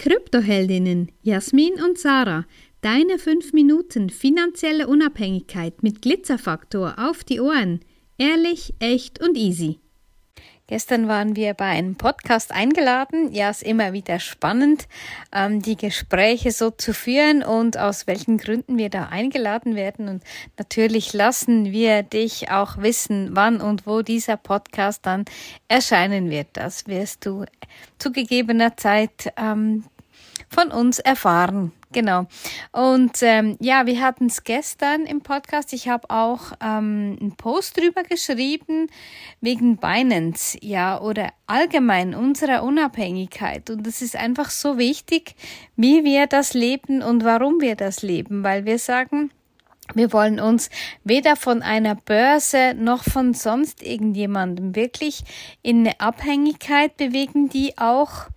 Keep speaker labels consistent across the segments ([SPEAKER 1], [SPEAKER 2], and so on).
[SPEAKER 1] Kryptoheldinnen Jasmin und Sarah. Deine 5 Minuten finanzielle Unabhängigkeit mit Glitzerfaktor auf die Ohren. Ehrlich, echt und easy.
[SPEAKER 2] Gestern waren wir bei einem Podcast eingeladen. Ja, ist immer wieder spannend, ähm, die Gespräche so zu führen und aus welchen Gründen wir da eingeladen werden. Und natürlich lassen wir dich auch wissen, wann und wo dieser Podcast dann erscheinen wird. Das wirst du zu gegebener Zeit ähm, von uns erfahren. Genau. Und ähm, ja, wir hatten es gestern im Podcast. Ich habe auch ähm, einen Post drüber geschrieben wegen Binance, ja, oder allgemein unserer Unabhängigkeit. Und es ist einfach so wichtig, wie wir das leben und warum wir das leben, weil wir sagen, wir wollen uns weder von einer Börse noch von sonst irgendjemandem wirklich in eine Abhängigkeit bewegen, die auch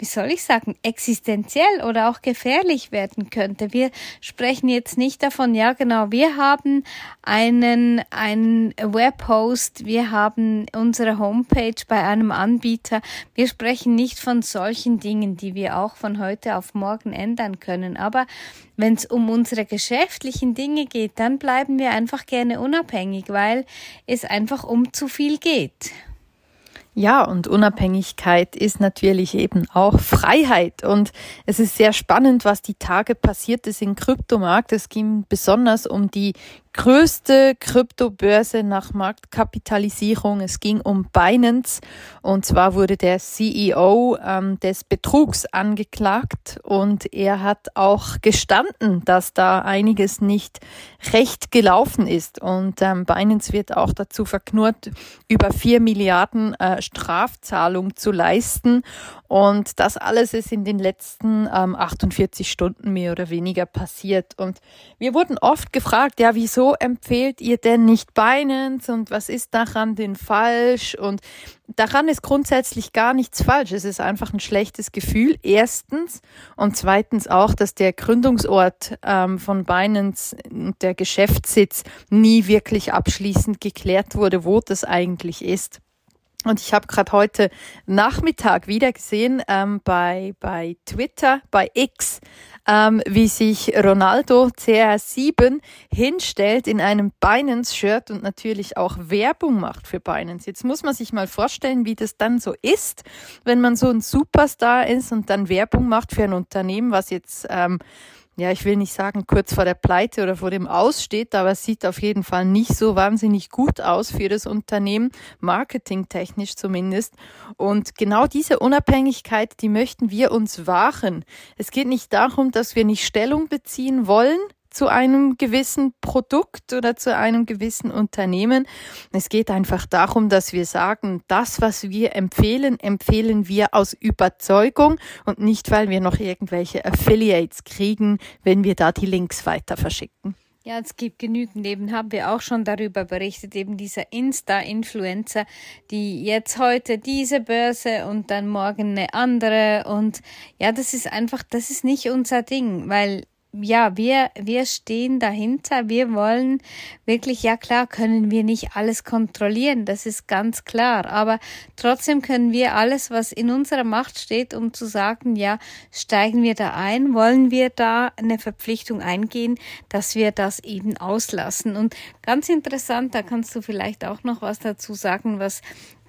[SPEAKER 2] wie soll ich sagen, existenziell oder auch gefährlich werden könnte. Wir sprechen jetzt nicht davon, ja genau, wir haben einen, einen Webhost, wir haben unsere Homepage bei einem Anbieter. Wir sprechen nicht von solchen Dingen, die wir auch von heute auf morgen ändern können. Aber wenn es um unsere geschäftlichen Dinge geht, dann bleiben wir einfach gerne unabhängig, weil es einfach um zu viel geht.
[SPEAKER 3] Ja, und Unabhängigkeit ist natürlich eben auch Freiheit. Und es ist sehr spannend, was die Tage passiert ist im Kryptomarkt. Es ging besonders um die größte Kryptobörse nach Marktkapitalisierung. Es ging um Binance. Und zwar wurde der CEO ähm, des Betrugs angeklagt. Und er hat auch gestanden, dass da einiges nicht recht gelaufen ist. Und ähm, Binance wird auch dazu verknurrt, über vier Milliarden äh, Strafzahlung zu leisten. Und das alles ist in den letzten ähm, 48 Stunden mehr oder weniger passiert. Und wir wurden oft gefragt, ja, wieso wieso empfehlt ihr denn nicht Binance und was ist daran denn falsch? Und daran ist grundsätzlich gar nichts falsch. Es ist einfach ein schlechtes Gefühl, erstens. Und zweitens auch, dass der Gründungsort ähm, von Binance und der Geschäftssitz nie wirklich abschließend geklärt wurde, wo das eigentlich ist. Und ich habe gerade heute Nachmittag wieder gesehen ähm, bei, bei Twitter, bei X, ähm, wie sich Ronaldo CR7 hinstellt in einem Binance-Shirt und natürlich auch Werbung macht für Binance. Jetzt muss man sich mal vorstellen, wie das dann so ist, wenn man so ein Superstar ist und dann Werbung macht für ein Unternehmen, was jetzt ähm, ja, ich will nicht sagen kurz vor der Pleite oder vor dem Aussteht, aber es sieht auf jeden Fall nicht so wahnsinnig gut aus für das Unternehmen, marketingtechnisch zumindest. Und genau diese Unabhängigkeit, die möchten wir uns wahren. Es geht nicht darum, dass wir nicht Stellung beziehen wollen, zu einem gewissen Produkt oder zu einem gewissen Unternehmen. Es geht einfach darum, dass wir sagen, das, was wir empfehlen, empfehlen wir aus Überzeugung und nicht, weil wir noch irgendwelche Affiliates kriegen, wenn wir da die Links weiter verschicken.
[SPEAKER 2] Ja, es gibt genügend eben, haben wir auch schon darüber berichtet, eben dieser Insta-Influencer, die jetzt heute diese Börse und dann morgen eine andere und ja, das ist einfach, das ist nicht unser Ding, weil ja, wir, wir stehen dahinter. Wir wollen wirklich, ja klar, können wir nicht alles kontrollieren. Das ist ganz klar. Aber trotzdem können wir alles, was in unserer Macht steht, um zu sagen, ja, steigen wir da ein? Wollen wir da eine Verpflichtung eingehen, dass wir das eben auslassen? Und ganz interessant, da kannst du vielleicht auch noch was dazu sagen, was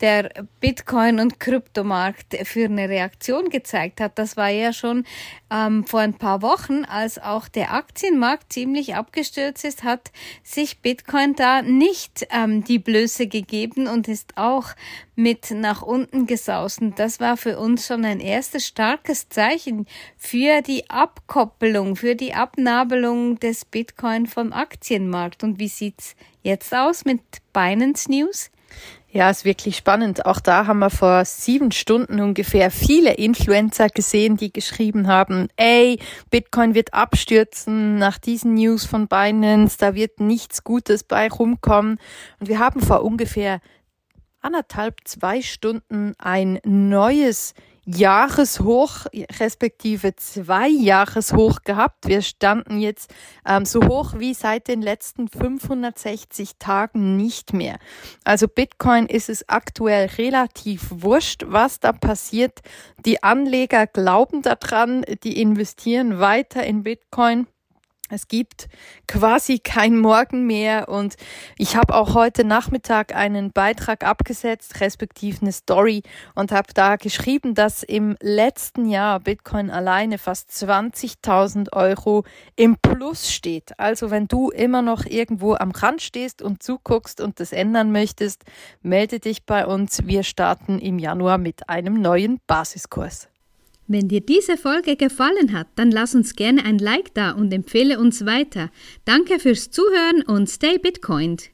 [SPEAKER 2] der Bitcoin- und Kryptomarkt für eine Reaktion gezeigt hat. Das war ja schon ähm, vor ein paar Wochen, als auch der Aktienmarkt ziemlich abgestürzt ist, hat sich Bitcoin da nicht ähm, die Blöße gegeben und ist auch mit nach unten gesaust. Und das war für uns schon ein erstes starkes Zeichen für die Abkoppelung, für die Abnabelung des Bitcoin vom Aktienmarkt. Und wie sieht's jetzt aus mit Binance News?
[SPEAKER 3] Ja, ist wirklich spannend. Auch da haben wir vor sieben Stunden ungefähr viele Influencer gesehen, die geschrieben haben, ey, Bitcoin wird abstürzen nach diesen News von Binance, da wird nichts Gutes bei rumkommen. Und wir haben vor ungefähr anderthalb, zwei Stunden ein neues Jahreshoch respektive zwei Jahreshoch gehabt. Wir standen jetzt ähm, so hoch wie seit den letzten 560 Tagen nicht mehr. Also Bitcoin ist es aktuell relativ wurscht, was da passiert. Die Anleger glauben daran, die investieren weiter in Bitcoin. Es gibt quasi kein Morgen mehr und ich habe auch heute Nachmittag einen Beitrag abgesetzt, respektive eine Story und habe da geschrieben, dass im letzten Jahr Bitcoin alleine fast 20.000 Euro im Plus steht. Also wenn du immer noch irgendwo am Rand stehst und zuguckst und das ändern möchtest, melde dich bei uns. Wir starten im Januar mit einem neuen Basiskurs.
[SPEAKER 1] Wenn dir diese Folge gefallen hat, dann lass uns gerne ein Like da und empfehle uns weiter. Danke fürs Zuhören und stay Bitcoined.